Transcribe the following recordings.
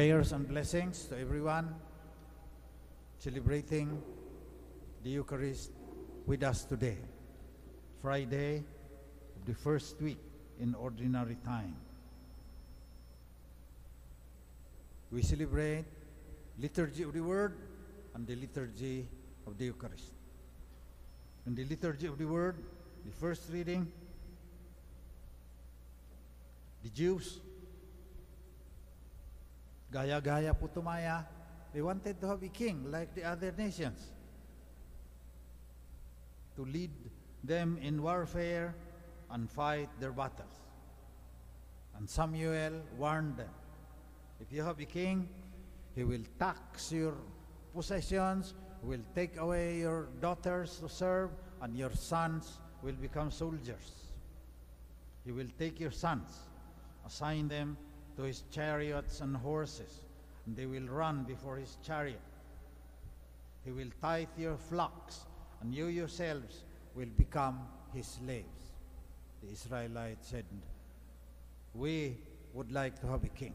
Prayers and blessings to everyone celebrating the Eucharist with us today, Friday of the first week in ordinary time. We celebrate liturgy of the Word and the liturgy of the Eucharist. In the liturgy of the Word, the first reading, the Jews, gaya-gaya putumaya, they wanted to have a king like the other nations to lead them in warfare and fight their battles. And Samuel warned them, if you have a king, he will tax your possessions, will take away your daughters to serve, and your sons will become soldiers. He will take your sons, assign them to his chariots and horses, and they will run before his chariot. He will tithe your flocks, and you yourselves will become his slaves. The Israelites said, We would like to have a king.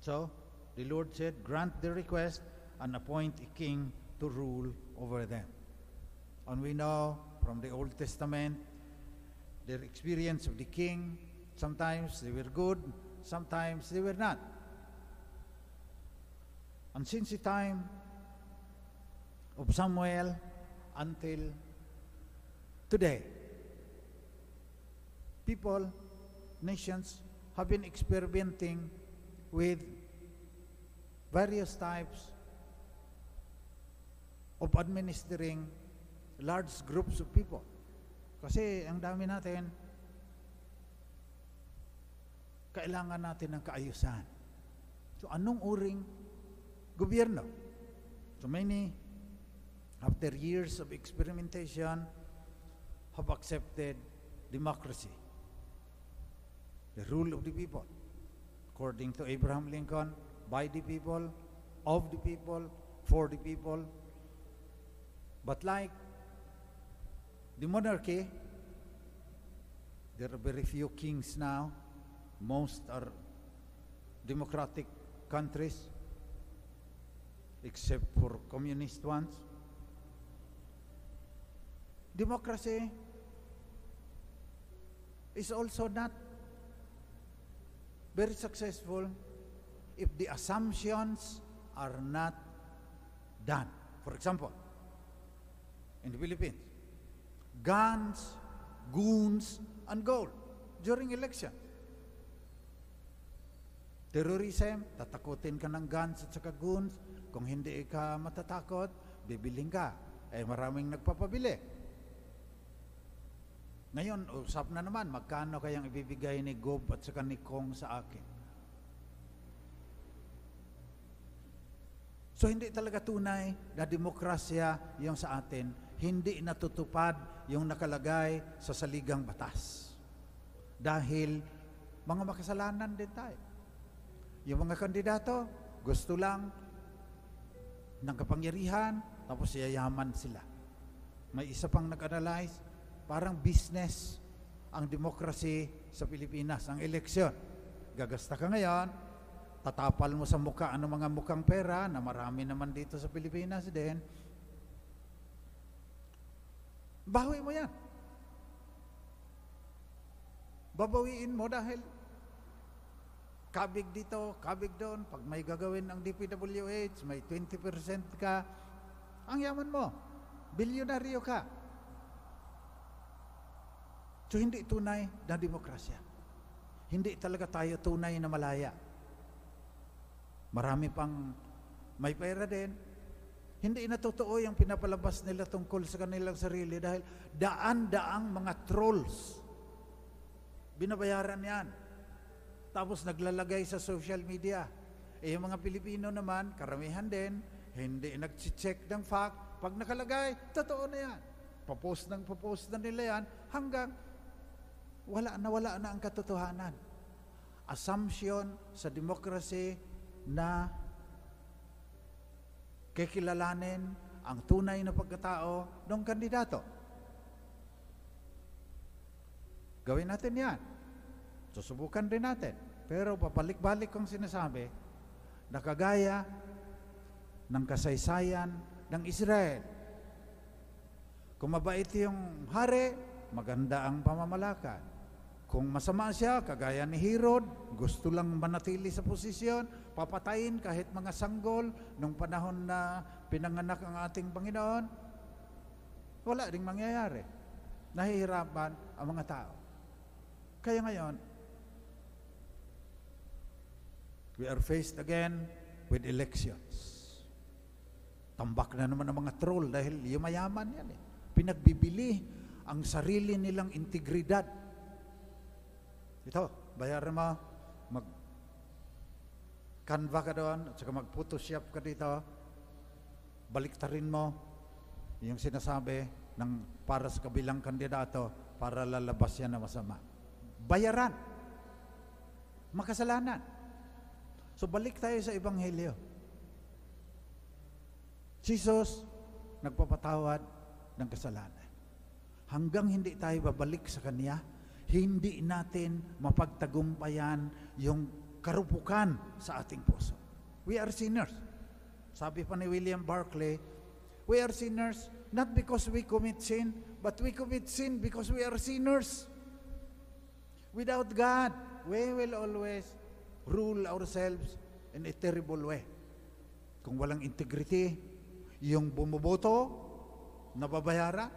So the Lord said, Grant the request and appoint a king to rule over them. And we know from the Old Testament their experience of the king. Sometimes they were good, sometimes they were not. And since the time of Samuel until today, people, nations have been experimenting with various types of administering large groups of people. Kasi ang dami natin, kailangan natin ng kaayusan. So anong uring gobyerno? So many, after years of experimentation, have accepted democracy, the rule of the people, according to Abraham Lincoln, by the people, of the people, for the people. But like the monarchy, there are very few kings now. Most are democratic countries, except for communist ones. Democracy is also not very successful if the assumptions are not done. For example, in the Philippines, guns, goons, and gold during election. Terrorism, tatakutin ka ng guns at saka goons. Kung hindi ka matatakot, bibiling ka. Eh maraming nagpapabili. Ngayon, usap na naman, magkano kayang ibibigay ni Gob at saka ni Kong sa akin? So hindi talaga tunay na demokrasya yung sa atin. Hindi natutupad yung nakalagay sa saligang batas. Dahil mga makasalanan din tayo. Yung mga kandidato, gusto lang ng kapangyarihan, tapos yayaman sila. May isa pang nag-analyze, parang business ang demokrasi sa Pilipinas, ang eleksyon. Gagasta ka ngayon, tatapal mo sa mukha ano mga mukhang pera na marami naman dito sa Pilipinas din. Bawi mo yan. Babawiin mo dahil kabig dito, kabig doon. Pag may gagawin ang DPWH, may 20% ka, ang yaman mo. Bilyonaryo ka. So hindi tunay na demokrasya. Hindi talaga tayo tunay na malaya. Marami pang may pera din. Hindi na totoo yung pinapalabas nila tungkol sa kanilang sarili dahil daan-daang mga trolls. Binabayaran yan. Tapos naglalagay sa social media. Eh yung mga Pilipino naman, karamihan din, hindi nag-check ng fact. Pag nakalagay, totoo na yan. Papost ng papost na nila yan hanggang wala na wala na ang katotohanan. Assumption sa democracy na kikilalanin ang tunay na pagkatao ng kandidato. Gawin natin yan. Susubukan din natin. Pero papalik-balik kong sinasabi, nakagaya ng kasaysayan ng Israel. Kung mabait yung hari, maganda ang pamamalakad. Kung masama siya, kagaya ni Herod, gusto lang manatili sa posisyon, papatayin kahit mga sanggol nung panahon na pinanganak ang ating Panginoon, wala ding mangyayari. Nahihirapan ang mga tao. Kaya ngayon, we are faced again with elections. Tambak na naman ang mga troll dahil yumayaman yan eh. Pinagbibili ang sarili nilang integridad. Ito, bayaran mo, mag Canva ka doon, at saka mag-photoshop ka dito, baliktarin mo yung sinasabi ng para sa kabilang kandidato para lalabas yan na masama. Bayaran. Makasalanan. So balik tayo sa Ebanghelyo. Jesus, nagpapatawad ng kasalanan. Hanggang hindi tayo babalik sa Kanya, hindi natin mapagtagumpayan yung karupukan sa ating puso. We are sinners. Sabi pa ni William Barclay, we are sinners not because we commit sin, but we commit sin because we are sinners. Without God, we will always rule ourselves in a terrible way. Kung walang integrity, yung bumuboto, nababayara.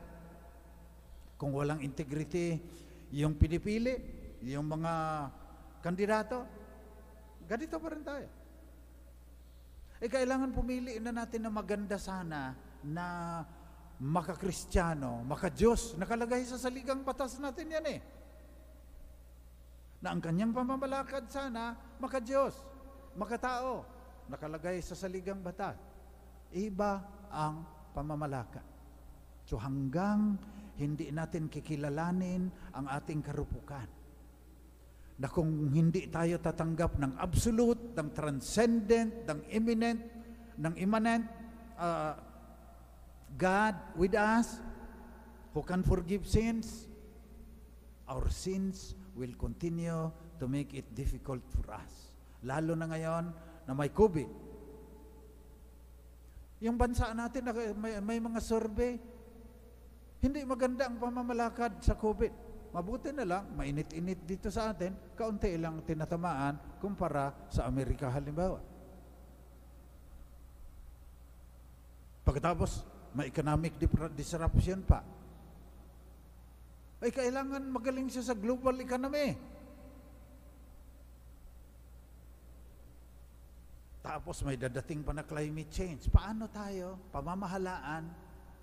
Kung walang integrity, yung pinipili, yung mga kandidato, ganito pa rin tayo. Eh, kailangan pumili na natin na maganda sana na makakristyano, makadiyos, nakalagay sa saligang batas natin yan eh. Na ang kanyang pamamalakad sana, makadiyos, makatao, nakalagay sa saligang batas. Iba ang pamamalakad. So hanggang hindi natin kikilalanin ang ating karupukan, na kung hindi tayo tatanggap ng absolute, ng transcendent, ng imminent, ng immanent, uh, God with us, who can forgive sins, our sins will continue to make it difficult for us. Lalo na ngayon na may COVID. Yung bansa natin, may, may mga survey, hindi maganda ang pamamalakad sa COVID. Mabuti na lang, mainit-init dito sa atin, kaunti lang tinatamaan kumpara sa Amerika halimbawa. Pagkatapos, may economic disruption pa. Ay kailangan magaling siya sa global economy. Tapos may dadating pa na climate change. Paano tayo, pamamahalaan,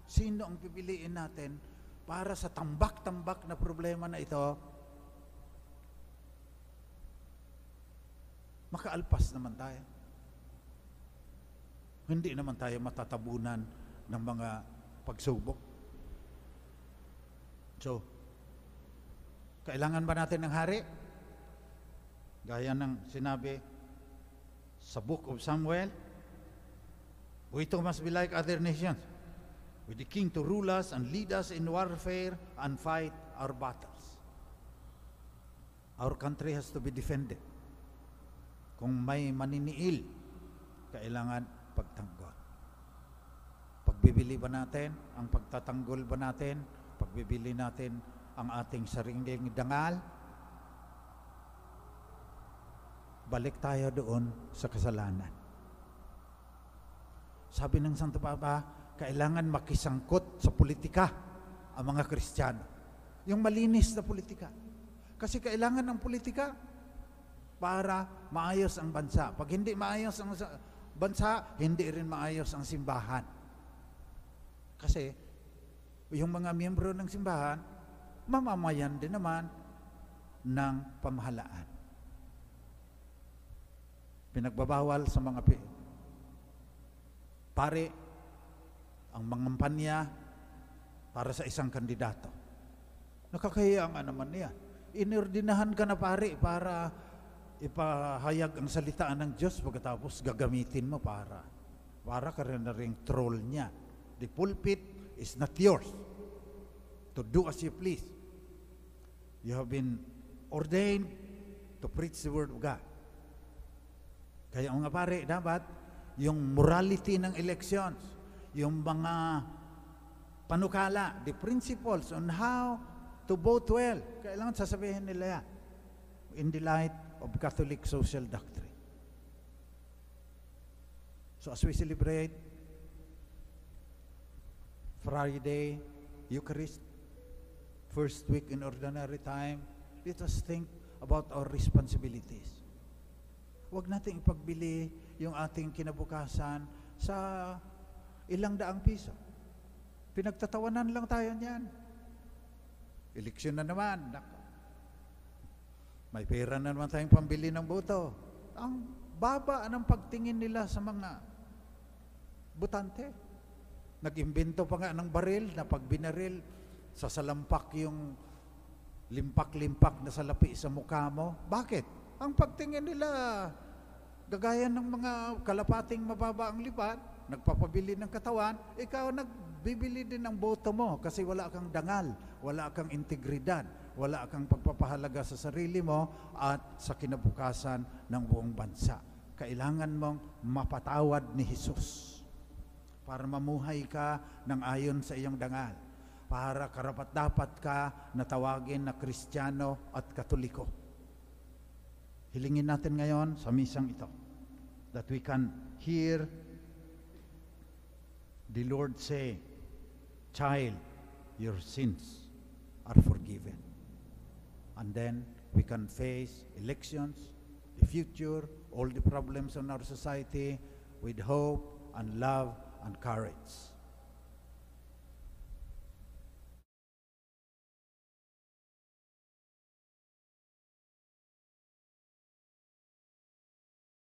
sino ang pipiliin natin para sa tambak-tambak na problema na ito, makaalpas naman tayo. Hindi naman tayo matatabunan ng mga pagsubok. So, kailangan ba natin ng hari? Gaya ng sinabi sa book of Samuel, we too must be like other nations, with the king to rule us and lead us in warfare and fight our battles. Our country has to be defended. Kung may maniniil, kailangan pagtanggol. Pagbibili ba natin, ang pagtatanggol ba natin, pagbibili natin ang ating sariling dangal, balik tayo doon sa kasalanan. Sabi ng Santo Papa, kailangan makisangkot sa politika ang mga Kristiyano. Yung malinis na politika. Kasi kailangan ng politika para maayos ang bansa. Pag hindi maayos ang bansa, hindi rin maayos ang simbahan. Kasi yung mga miyembro ng simbahan, mamamayan din naman ng pamahalaan pinagbabawal sa mga pare ang mangampanya para sa isang kandidato. Nakakahiya nga naman niya. Inordinahan ka na pare para ipahayag ang salitaan ng Diyos pagkatapos gagamitin mo para para ka rin na rin troll niya. The pulpit is not yours to do as you please. You have been ordained to preach the Word of God. Kaya mga pare, dapat yung morality ng elections, yung mga panukala, the principles on how to vote well, kailangan sasabihin nila yan in the light of Catholic social doctrine. So as we celebrate Friday, Eucharist, first week in ordinary time, let us think about our responsibilities. Huwag nating ipagbili yung ating kinabukasan sa ilang daang piso. Pinagtatawanan lang tayo niyan. Eleksyon na naman. May pera na naman tayong pambili ng boto. Ang baba ng pagtingin nila sa mga butante. Nag-imbento pa nga ng baril na pag binaril, sasalampak yung limpak-limpak na salapi sa mukha mo. Bakit? Ang pagtingin nila, gagaya ng mga kalapating mababa ang lipat, nagpapabili ng katawan, ikaw nagbibili din ng boto mo kasi wala kang dangal, wala kang integridad, wala kang pagpapahalaga sa sarili mo at sa kinabukasan ng buong bansa. Kailangan mong mapatawad ni Jesus para mamuhay ka ng ayon sa iyong dangal. Para karapat-dapat ka na tawagin na Kristiyano at Katoliko. Hilingin natin ngayon sa misang ito that we can hear the Lord say, Child, your sins are forgiven. And then we can face elections, the future, all the problems in our society with hope and love and courage.